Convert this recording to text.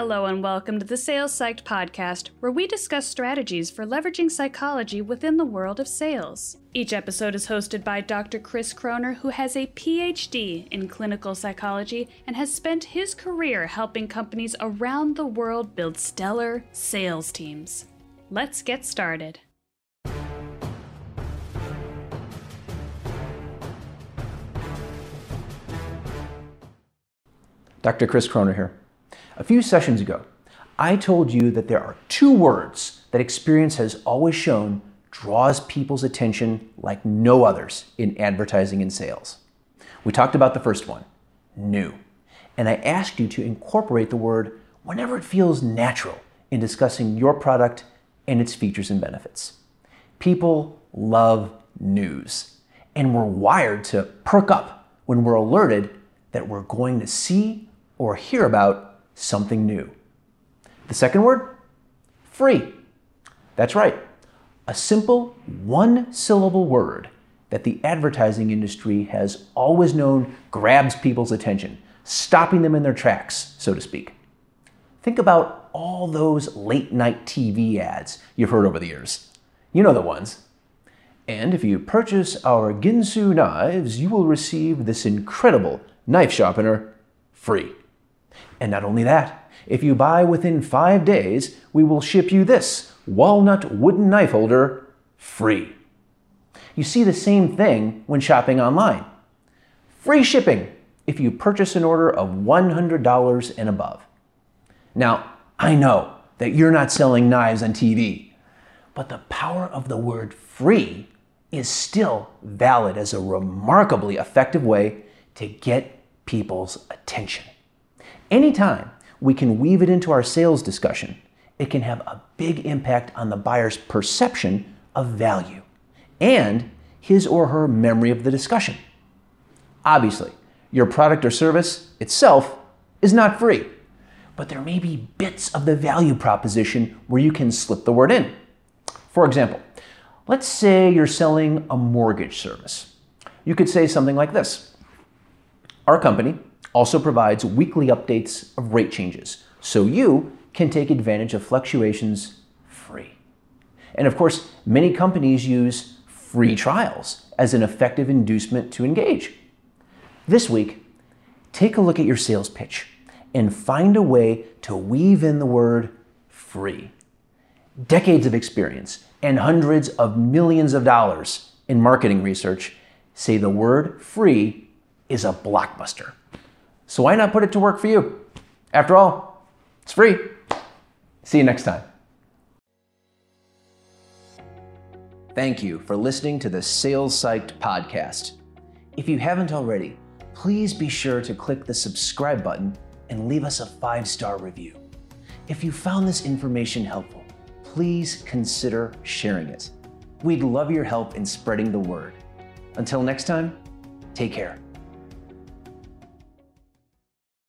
Hello, and welcome to the Sales Psyched podcast, where we discuss strategies for leveraging psychology within the world of sales. Each episode is hosted by Dr. Chris Croner, who has a PhD in clinical psychology and has spent his career helping companies around the world build stellar sales teams. Let's get started. Dr. Chris Croner here. A few sessions ago, I told you that there are two words that experience has always shown draws people's attention like no others in advertising and sales. We talked about the first one, new, and I asked you to incorporate the word whenever it feels natural in discussing your product and its features and benefits. People love news, and we're wired to perk up when we're alerted that we're going to see or hear about something new. The second word, free. That's right, a simple one syllable word that the advertising industry has always known grabs people's attention, stopping them in their tracks, so to speak. Think about all those late night TV ads you've heard over the years. You know the ones. And if you purchase our Ginsu knives, you will receive this incredible knife sharpener free. And not only that, if you buy within five days, we will ship you this walnut wooden knife holder free. You see the same thing when shopping online. Free shipping if you purchase an order of $100 and above. Now, I know that you're not selling knives on TV, but the power of the word free is still valid as a remarkably effective way to get people's attention. Anytime we can weave it into our sales discussion, it can have a big impact on the buyer's perception of value and his or her memory of the discussion. Obviously, your product or service itself is not free, but there may be bits of the value proposition where you can slip the word in. For example, let's say you're selling a mortgage service. You could say something like this Our company also provides weekly updates of rate changes, so you can take advantage of fluctuations free. And of course, many companies use free trials as an effective inducement to engage. This week, take a look at your sales pitch and find a way to weave in the word free. Decades of experience and hundreds of millions of dollars in marketing research say the word free is a blockbuster. So why not put it to work for you? After all, it's free. See you next time. Thank you for listening to the Sales Psyched podcast. If you haven't already, please be sure to click the subscribe button and leave us a five star review. If you found this information helpful, please consider sharing it. We'd love your help in spreading the word. Until next time, take care.